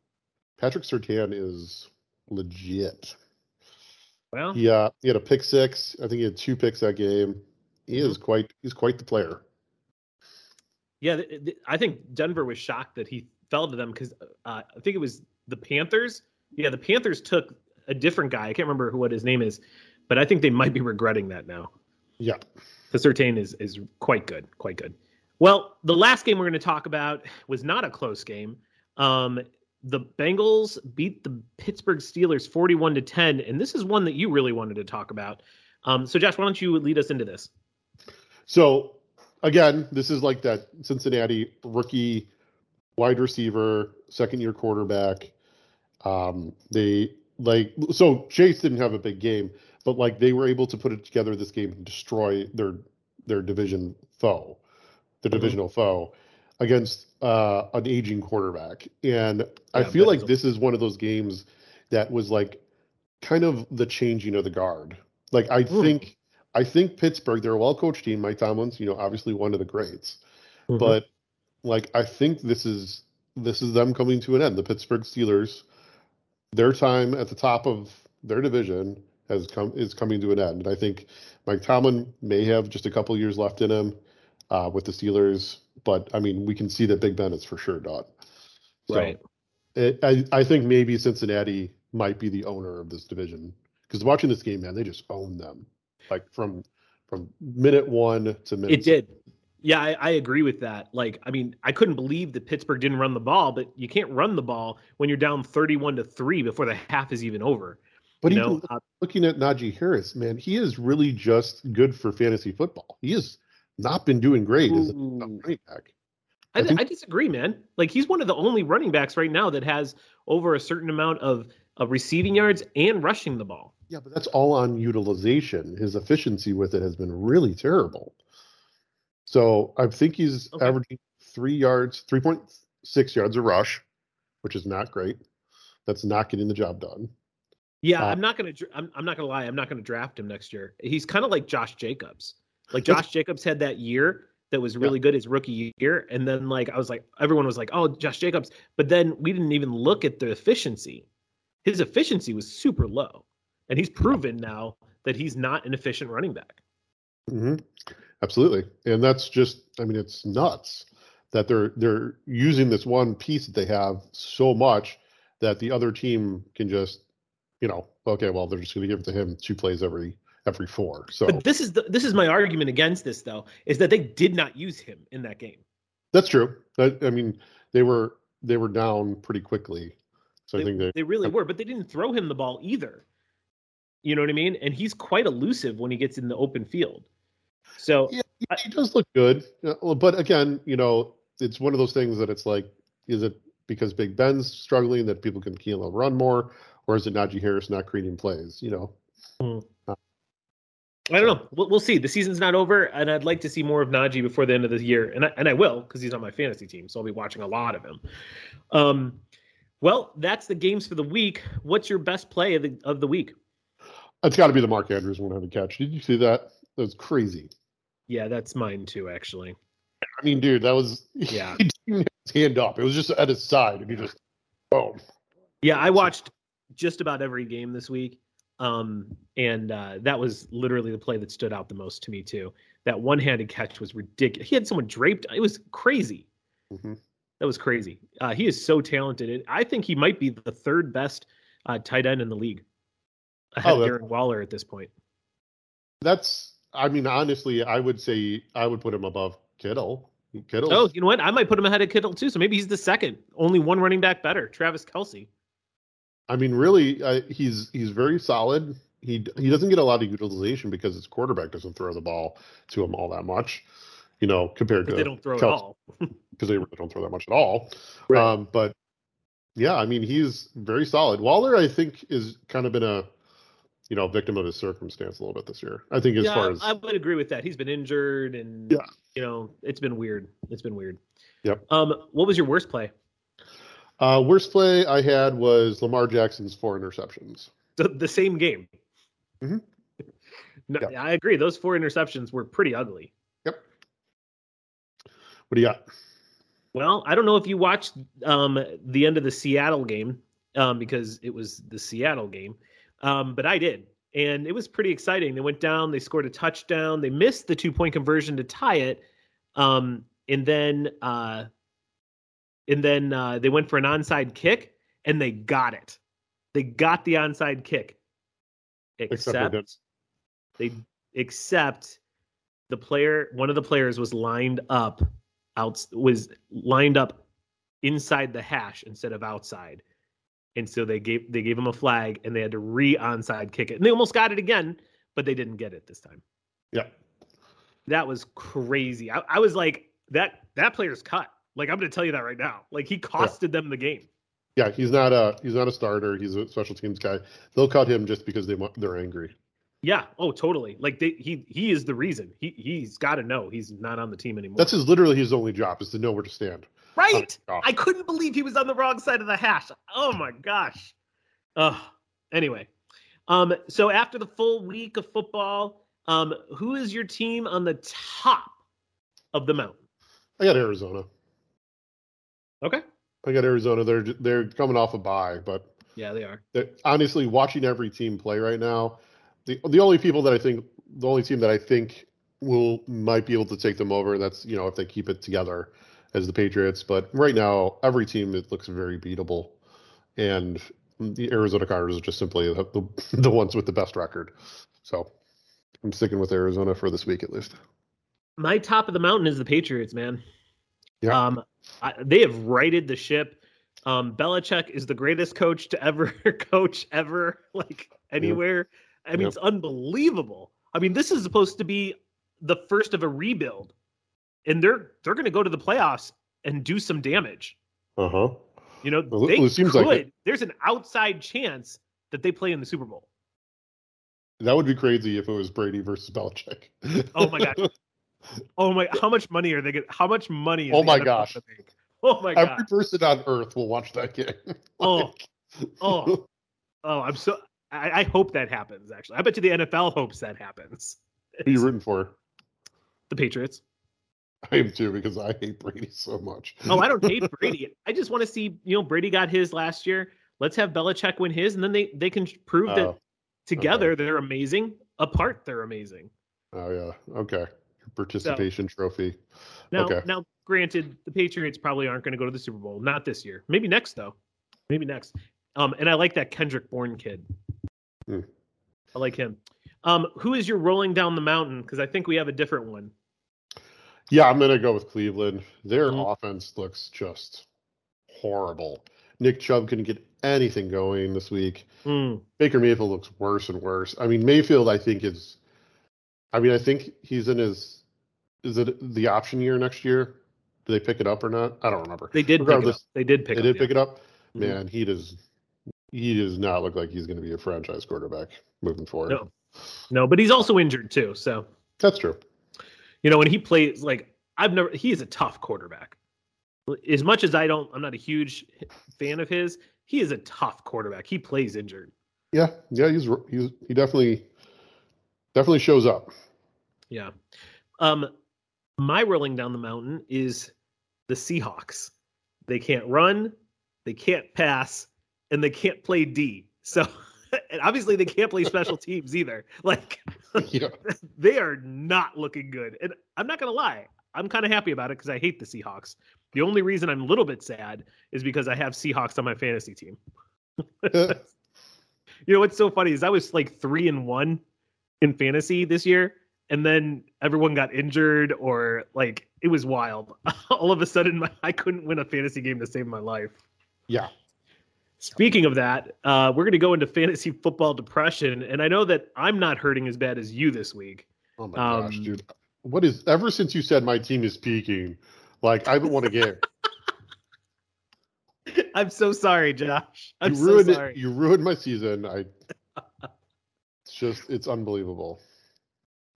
Patrick Surtain is legit. well, He uh, he had a pick six. I think he had two picks that game. He is Mm-hmm. quite he's quite the player. Yeah, th- th- I think Denver was shocked that he fell to them because uh, I think it was the Panthers. Yeah, the Panthers took a different guy. I can't remember who what his name is, but I think they might be regretting that now. Yeah. The Surtain is is quite good, quite good. Well, the last game we're going to talk about was not a close game. Um, the Bengals beat the Pittsburgh Steelers 41 to 10, and this is one that you really wanted to talk about. Um, so, Josh, why don't you lead us into this? So again, this is like that Cincinnati rookie wide receiver, second year quarterback. Um, they like so Chase didn't have a big game, but like they were able to put it together this game and destroy their their division foe, the Mhm. divisional foe, against uh, an aging quarterback. And I feel like this is one of those games that was like kind of the changing of the guard. Like I Mm. think I think Pittsburgh, they're a well coached team. Mike Tomlin's, you know, obviously one of the greats. But like I think this is this is them coming to an end. The Pittsburgh Steelers, their time at the top of their division has come is coming to an end. And I think Mike Tomlin may have just a couple years left in him uh, with the Steelers. But I mean, we can see that Big Ben is for sure done. So, right. it, I, I think maybe Cincinnati might be the owner of this division because watching this game, man, they just own them like from from minute one to minute. It did. Yeah, I, I agree with that. Like, I mean, I couldn't believe that Pittsburgh didn't run the ball, but you can't run the ball when you're down 31 to 3 before the half is even over. But even know, uh, looking at Najee Harris, man, he is really just good for fantasy football. He has not been doing great as a running back. I, I think- I disagree, man. Like, he's one of the only running backs right now that has over a certain amount of, of receiving yards and rushing the ball. Yeah, but that's all on utilization. His efficiency with it has been really terrible. So I think he's Okay. averaging three yards, three point six yards a rush, which is not great. That's not getting the job done. Yeah, Uh, I'm not gonna. I'm, I'm not gonna lie. I'm not gonna draft him next year. He's kind of like Josh Jacobs. Like Josh Jacobs had that year that was Yeah. really good his rookie year, and then like I was like, everyone was like, oh, Josh Jacobs, but then we didn't even look at the efficiency. His efficiency was super low, and he's proven now that he's not an efficient running back. hmm Absolutely, and that's just, I mean, it's nuts that they're they're using this one piece that they have so much that the other team can just, you know, okay, well, they're just going to give it to him two plays every every four. So But this is the this is my argument against this though, is that they did not use him in that game. that's true. I, I mean, they were they were down pretty quickly, so I think they they really were, but they didn't throw him the ball either. You know what I mean? And he's quite elusive when he gets in the open field. So Yeah, he, he does look good, Uh, but again, you know, it's one of those things that it's like, is it because Big Ben's struggling that people can Keel run more, or is it Najee Harris not creating plays? You know, I don't know. We'll, we'll see. The season's not over, and I'd like to see more of Najee before the end of the year, and I, and I will because he's on my fantasy team, so I'll be watching a lot of him. Um, well, that's the games for the week. What's your best play of the of the week? it's got to be the Mark Andrews one having catch. Did you see that? That's crazy. Yeah, that's mine too, actually. I mean, dude, that was (laughs) Yeah. He (laughs) didn't have his hand up. It was just at his side, and he just boom. Yeah, I watched just about every game this week. Um, and uh, that was literally the play that stood out the most to me too. That one-handed catch was ridiculous. He had someone draped. It was crazy. Mhm. That was crazy. Uh, he is so talented. And I think he might be the third best uh, tight end in the league, ahead Oh, of Darren Waller at this point. That's. I mean, honestly, I would say I would put him above Kittle. Kittle. Oh, you know what? I might put him ahead of Kittle too. So maybe he's the second. Only one running back better, Travis Kelce. I mean, really, uh, he's he's very solid. He he doesn't get a lot of utilization because his quarterback doesn't throw the ball to him all that much, you know, compared But to they don't throw at all. (laughs) because they really don't throw that much at all. Right. Um, but yeah, I mean, he's very solid. Waller, I think, is kind of been a you know, victim of his circumstance a little bit this year. I think as yeah, far as I would agree with that. He's been injured, and Yeah. you know, it's been weird. It's been weird. Yep. Um, what was your worst play? Uh, worst play I had was Lamar Jackson's four interceptions. The, the same game. Mhm. (laughs) No, Yeah. I agree. Those four interceptions were pretty ugly. Yep. What do you got? Well, I don't know if you watched um, the end of the Seattle game um, because it was the Seattle game, um, but I did, and it was pretty exciting. They went down, they scored a touchdown, they missed the two point conversion to tie it, um, and then uh, and then uh, they went for an onside kick, and they got it. They got the onside kick, Except they except they except the player one of the players was lined up out was lined up inside the hash instead of outside. And so they gave they gave him a flag and they had to re onside kick it. And they almost got it again but they didn't get it this time. Yeah. that was crazy. I, I was like that that player's cut like i'm gonna tell you that right now like he costed them the game Yeah, he's not a he's not a starter. He's a special teams guy. They'll cut him just because they want they're angry. yeah oh totally like they, he he is the reason he he's got to know he's not on the team anymore That's his literally his only job is to know where to stand. right Oh, I couldn't believe he was on the wrong side of the hash. Oh my gosh. Oh, anyway. Um, so after the full week of football, um, who is your team on the top of the mountain? I got Arizona. Okay. I got Arizona. They're they're coming off a bye, but Yeah, they are. honestly, watching every team play right now, the the only people that I think the only team that I think will might be able to take them over, that's you know if they keep it together, as the Patriots. But right now, every team it looks very beatable, and the Arizona Cardinals are just simply the, the, (laughs) the ones with the best record. So I'm sticking with Arizona for this week at least. My top of the mountain is the Patriots, man. Yeah. Um, I, they have righted the ship. Um, Belichick is the greatest coach to ever (laughs) coach ever, like anywhere. I mean, Yep. it's unbelievable. I mean, this is supposed to be the first of a rebuild, and they're they're going to go to the playoffs and do some damage. Uh huh. You know, Well, they it seems could. like it. There's an outside chance that they play in the Super Bowl. That would be crazy if it was Brady versus Belichick. Oh my god. (laughs) Oh my! How much money are they going? How much money? Is Oh my gosh. Oh my gosh. Every person on earth will watch that game. (laughs) Oh, oh, (laughs) oh! I'm so. I, I hope that happens. Actually, I bet you the NFL hopes that happens. Who you rooting for? The Patriots. I am too because I hate Brady so much. Oh, I don't hate (laughs) Brady. I just want to see. You know, Brady got his last year. Let's have Belichick win his, and then they they can prove that Oh, together they're amazing. Apart, they're amazing. oh yeah. Okay. Participation trophy. Now, Okay. now, granted, the Patriots probably aren't going to go to the Super Bowl. Not this year. Maybe next though. Maybe next. Um, and I like that Kendrick Bourne kid. Hmm. I like him. Um, who is your rolling down the mountain? Because I think we have a different one. Yeah, I'm gonna go with Cleveland. Their Mhm. offense looks just horrible. Nick Chubb couldn't get anything going this week. Hmm. Baker Mayfield looks worse and worse. I mean, Mayfield, I think is. I mean, I think he's in his. Is it the option year next year? Do they pick it up or not? I don't remember. They did pick it up. Regardless, They did pick they up. did yeah. pick it up. Mhm. Man, he does. He does not look like he's going to be a franchise quarterback moving forward. No. No, but he's also injured too. So That's true. you know when he plays, like I've never. He is a tough quarterback. As much as I don't, I'm not a huge fan of his. He is a tough quarterback. He plays injured. Yeah, yeah, he's he's he definitely definitely shows up. Yeah. Um, my rolling down the mountain is the Seahawks. They can't run, they can't pass, and they can't play D. So, (laughs) and obviously, they can't play special (laughs) teams either. Like, yeah, (laughs) they are not looking good. And I'm not going to lie, I'm kind of happy about it because I hate the Seahawks. The only reason I'm a little bit sad is because I have Seahawks on my fantasy team. You know what's so funny is I was like three and one in fantasy this year, and then everyone got injured or like it was wild. (laughs) All of a sudden, my, (laughs) I couldn't win a fantasy game to save my life. yeah. Speaking of that, uh, we're going to go into fantasy football depression, and I know that I'm not hurting as bad as you this week. Oh my gosh, Um, dude! What is ever since you said my team is peaking? Like I haven't won a game. (laughs) I'm so sorry, Josh. I'm you so ruined sorry. it. You ruined my season. I It's just it's unbelievable.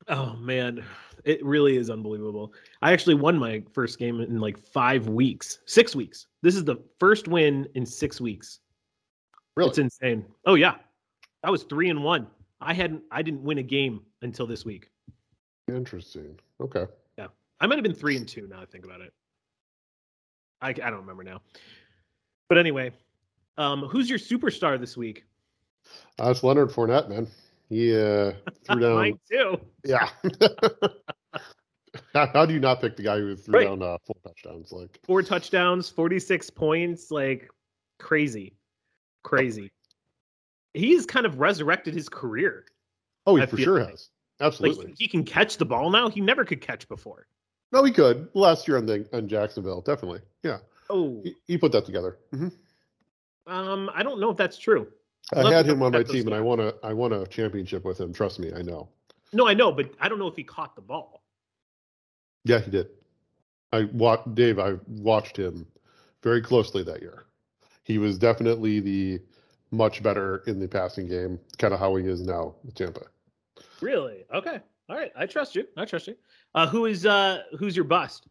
Oh man, it really is unbelievable. I actually won my first game in like five weeks, six weeks. This is the first win in six weeks. Really? It's insane. Oh yeah, I was three and one. I hadn't, I didn't win a game until this week. Interesting. Okay. Yeah, I might have been three and two. Now I think about it. I I don't remember now. But anyway, um, who's your superstar this week? Uh, it's Leonard Fournette, man. He uh, (laughs) threw down. Mine too. Yeah. (laughs) how, how do you not pick the guy who threw Right. down uh, four touchdowns? Like, Four touchdowns, forty six points, like crazy, crazy. He's kind of resurrected his career. oh, he I for sure like- has. Like Absolutely. he can catch the ball now. He never could catch before. no, he could last year on the on Jacksonville. Definitely. Yeah. Oh, He, he put that together. hmm um, I don't know if that's true. I had him on my team, and I won a I won a championship with him. Trust me, I know. No, I know, but I don't know if he caught the ball. Yeah, he did. I watched Dave. I watched him very closely that year. He was definitely the much better in the passing game, kind of how he is now with Tampa. Really? Okay. All right. I trust you. I trust you. Uh, who is uh who's your bust?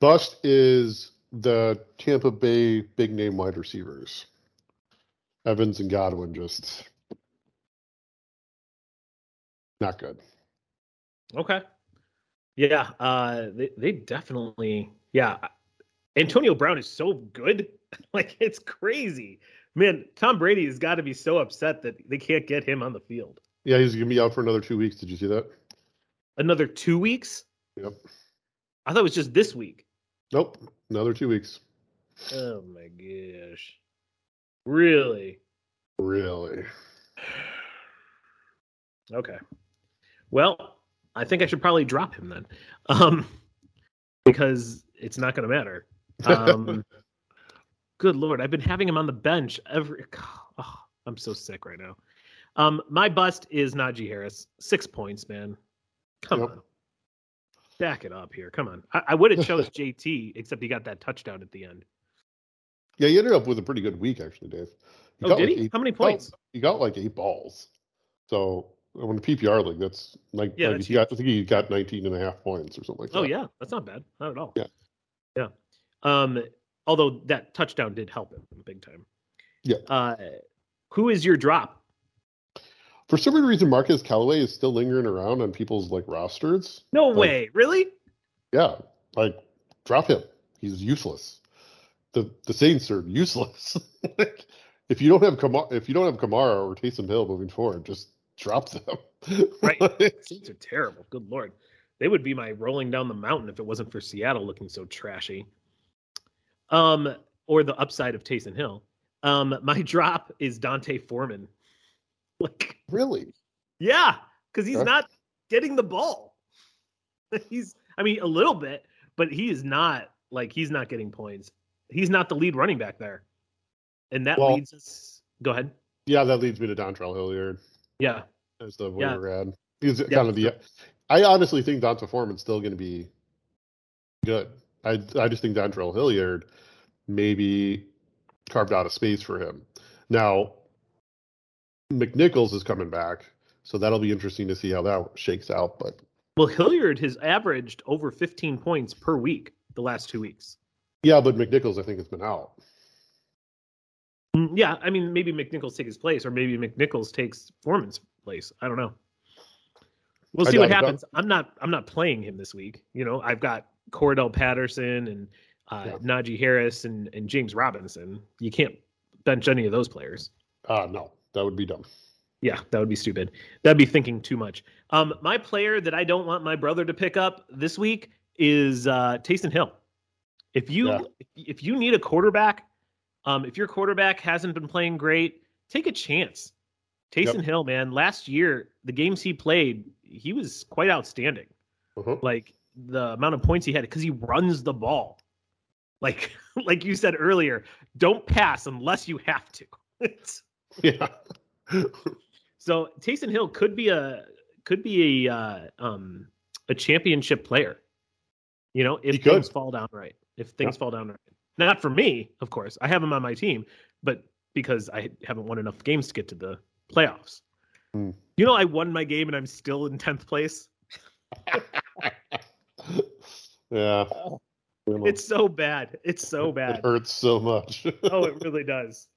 Bust is the Tampa Bay big name wide receivers. Evans and Godwin just not good. Okay. Yeah. Uh, they they definitely. Yeah. Antonio Brown is so good. (laughs) like it's crazy, man. Tom Brady has got to be so upset that they can't get him on the field. Yeah, he's gonna be out for another two weeks. Did you see that? Another two weeks. Yep. I thought it was just this week. Nope, another two weeks. Oh my gosh. Really? Really? Okay. Well, I think I should probably drop him then. Um because it's not going to matter. Um (laughs) Good lord, I've been having him on the bench every (sighs) oh, I'm so sick right now. Um my bust is Najee Harris. 6 points, man. Come Yep. on. Back it up here. Come on. I, I would have chose (laughs) JT except he got that touchdown at the end. Yeah, he ended up with a pretty good week actually, Dave. Oh, got did like he? eight- How many got- points? he got like eight balls. So when the PPR league, that's like, Yeah, like that's he got, I think he got 19 and a half points or something like that. Oh yeah, that's not bad. Not at all. Yeah. Yeah. Um although that touchdown did help him big time. Yeah. Uh who is your drop? For some reason, Marquez Callaway is still lingering around on people's like rosters. No Like- way. Really? Yeah, like drop him. He's useless. The the Saints are useless. (laughs) like, if you don't have Kamara, if you don't have Kamara or Taysom Hill moving forward, just drop them. (laughs) Right. Saints are terrible. Good lord. They would be my rolling down the mountain if it wasn't for Seattle looking so trashy. Um, or the upside of Taysom Hill. Um, (laughs) my drop is D'Onta Foreman. Like, really? yeah, because he's Okay. not getting the ball. he's, I mean, a little bit, but he is not like he's not getting points. He's not the lead running back there, and that Well- leads us. Go ahead. Yeah, that leads me to Dontrell Hilliard Yeah, as the Yeah. waiver ad. He's Yeah. kind of the. I honestly think D'Onta Foreman's still going to be good. I I just think Dontrell Hilliard maybe carved out a space for him. Now, McNichols is coming back, so that'll be interesting to see how that shakes out. But Well, Hilliard has averaged over 15 points per week the last two weeks. Yeah, but McNichols I think has been out. Mm, Yeah, I mean, maybe McNichols takes his place, or maybe McNichols takes Foreman's place. I don't know. We'll see what happens. I'm not. I'm not playing him this week. You know, I've got Cordarrelle Patterson and uh, Yeah. Najee Harris and, and James Robinson. You can't bench any of those players. Uh no, that would be dumb. Yeah, that would be stupid. That'd be thinking too much. Um, my player that I don't want my brother to pick up this week is uh, Taysom Hill. If you Yeah. if you need a quarterback, um, if your quarterback hasn't been playing great, take a chance. Taysom Yep. Hill, man, last year the games he played, he was quite outstanding. Uh-huh. Like the amount of points he had because he runs the ball. Like (laughs) like you said earlier, don't pass unless you have to. (laughs) Yeah. so Taysom Hill could be a could be a uh, um a championship player. You know, if He could. things fall down right. If things fall down right. Not for me, of course. I have him on my team, but because I haven't won enough games to get to the playoffs. Hmm. You know, I won my game and I'm still in tenth place. (laughs) yeah. (laughs) It's so bad. It's so bad. It hurts so much. (laughs) oh, it really does.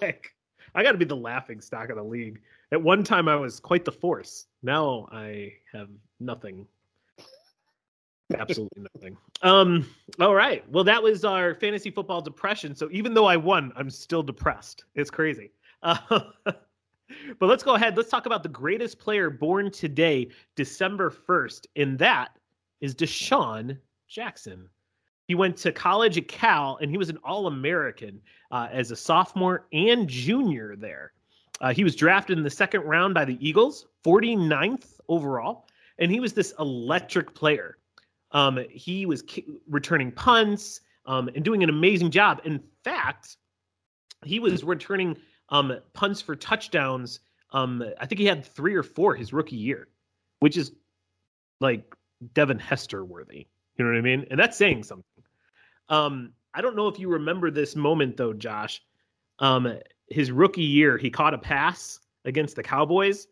like, I got to be the laughing stock of the league. At one time, I was quite the force. Now I have nothing. Absolutely nothing. Um. All right. Well, that was our fantasy football depression. So even though I won, I'm still depressed. It's crazy. Uh, (laughs) but let's go ahead. Let's talk about the greatest player born today, December 1st, and that is DeSean Jackson. He went to college at Cal, and he was an All American uh, as a sophomore and junior there. Uh, he was drafted in the second round by the Eagles, 49th overall, and he was this electric player. Um, he was ki- returning punts um, and doing an amazing job. In fact, he was returning um, punts for touchdowns. Um, I think he had three or four his rookie year, which is like Devin Hester worthy. You know what I mean? And that's saying something. Um, I don't know if you remember this moment though, Josh. Um, his rookie year, he caught a pass against the Cowboys,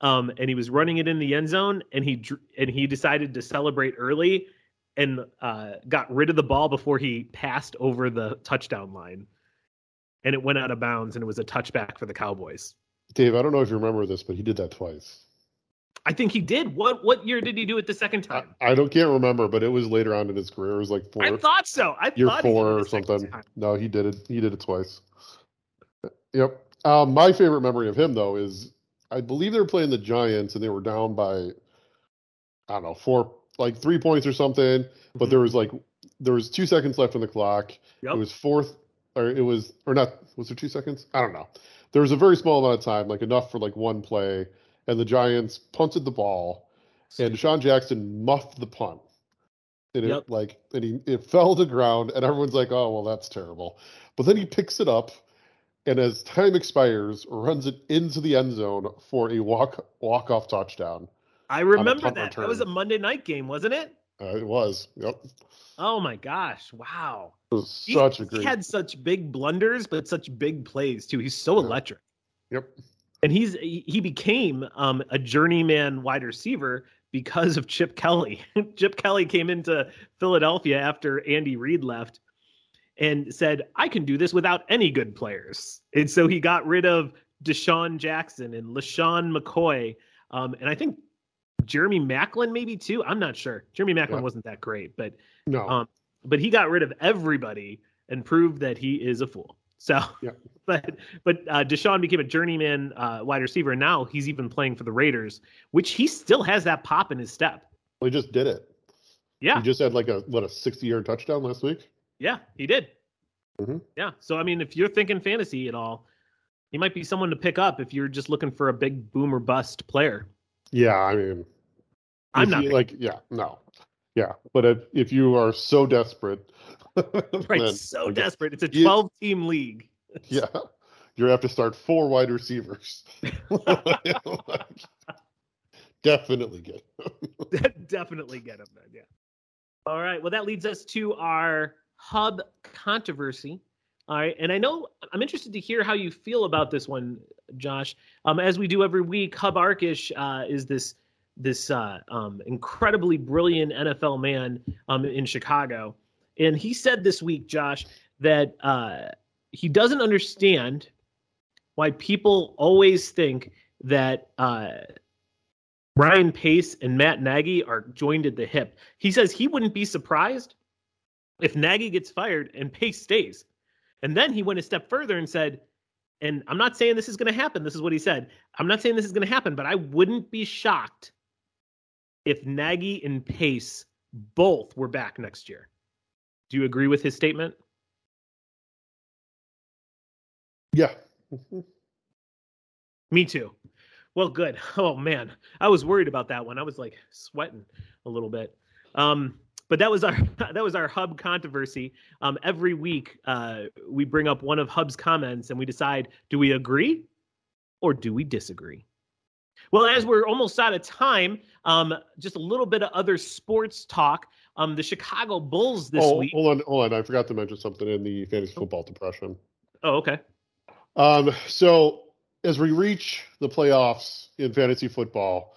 um, and he was running it in the end zone, and he and he decided to celebrate early, and uh, got rid of the ball before he passed over the touchdown line, and it went out of bounds, and it was a touchback for the Cowboys. Dave, I don't know if you remember this, but he did that twice. I think he did. What what year did he do it the second time? I don't can't remember, but it was later on in his career. It was like four, I, thought so. I year thought four or something. time. No, he did it. He did it twice. Yep. Um, my favorite memory of him though is I believe they were playing the Giants and they were down by I don't know four like three points or something, but there was like there was two seconds left on the clock. Mm-hmm. Yep. It was fourth or it was or not was there two seconds? I don't know. There was a very small amount of time, like enough for like one play, and the Giants punted the ball, and DeSean Jackson muffed the punt. And it like and he it (laughs) fell to ground, and everyone's like, "Oh well, that's terrible." But then he picks it up, and as time expires, runs it into the end zone for a walk walk off touchdown. I remember that. That was a. Monday night game, wasn't it? Uh, it was. Yep. Oh my gosh! Wow. was He, such a he had such big blunders, but such big plays too. He's so electric, Yep. and he's he he became um, a journeyman wide receiver because of Chip Kelly. (laughs) Chip Kelly came into Philadelphia after Andy Reid left and said, "I can do this without any good players," and so he got rid of DeSean Jackson and LeSean McCoy, um, and I think Jeremy Maclin maybe too. I'm not sure. Jeremy Maclin Yeah. wasn't that great, but No. um, but he got rid of everybody and proved that he is a fool. So, Yeah. (laughs) but but uh, DeSean became a journeyman uh, wide receiver, and now he's even playing for the Raiders, which he still has that pop in his step. he just did it. Yeah, He just had like a what a sixty yard touchdown last week. Yeah, he did. Mhm. Yeah, so I mean, if you're thinking fantasy at all, he might be someone to pick up if you're just looking for a big boom or bust player. Yeah, I mean, I'm not you, like. Yeah, no. Yeah, but if, if you are so desperate, (laughs) Right, then, so like, desperate. It's a you- 12 team league. (laughs) Yeah, you have to start four wide receivers. (laughs) Definitely good. Definitely get him then. Yeah. All right. Well, that leads us to our hub controversy. All right. And I know I'm interested to hear how you feel about this one, Josh. Um, as we do every week, Hub Arkush uh, is this this uh, um, incredibly brilliant NFL man um, in Chicago, and he said this week, Josh, that uh, he doesn't understand why people always think that uh, Ryan Pace and Matt Nagy are joined at the hip. He says he wouldn't be surprised if Nagy gets fired and Pace stays. And then he went a step further and said, and I'm not saying this is going to happen. This is what he said. I'm not saying this is going to happen, but I wouldn't be shocked if Nagy and Pace both were back next year. Do you agree with his statement? Yeah. Me too. Well, good. Oh man, I was worried about that one. I was like sweating a little bit. Um, but that was our (laughs) that was our hub controversy. Um, every week uh, we bring up one of Hub's comments and we decide: do we agree or do we disagree? Well, as we're almost out of time, um, just a little bit of other sports talk. Um, the Chicago Bulls this oh, week. hold on, hold on. I forgot to mention something in the fantasy football depression. Oh, okay. Um, so as we reach the playoffs in fantasy football,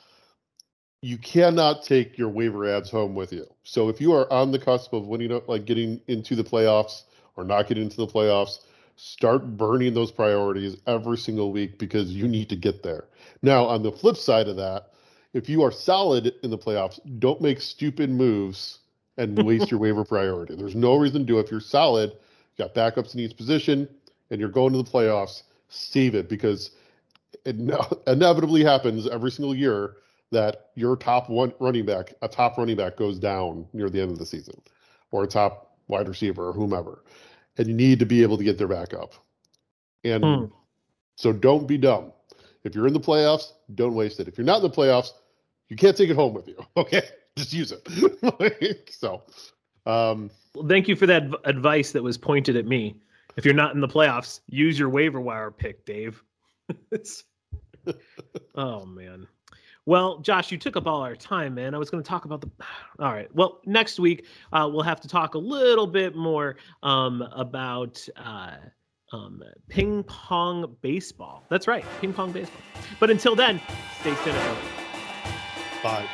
you cannot take your waiver ads home with you. So if you are on the cusp of winning, like getting into the playoffs or not getting into the playoffs, start burning those priorities every single week because you need to get there. Now, on the flip side of that, if you are solid in the playoffs, don't make stupid moves and waste your (laughs) waiver priority. There's no reason to do it. If you're solid, you got backups in each position, and you're going to the playoffs, save it because it (laughs) inevitably happens every single year that your top one running back, a top running back, goes down near the end of the season, or a top wide receiver or whomever, and you need to be able to get their backup. And hmm. so don't be dumb. If you're in the playoffs, don't waste it. If you're not in the playoffs, you can't take it home with you. (laughs) Okay, just use it. (laughs) so, um, well, thank you for that advice that was pointed at me. If you're not in the playoffs, use your waiver wire pick, Dave. (laughs) oh man. Well, Josh, you took up all our time, man. I was going to talk about the. (sighs) All right. Well, next week uh, we'll have to talk a little bit more um, about uh, um, ping pong baseball. That's right, ping pong baseball. But until then, stay cynical. Bye.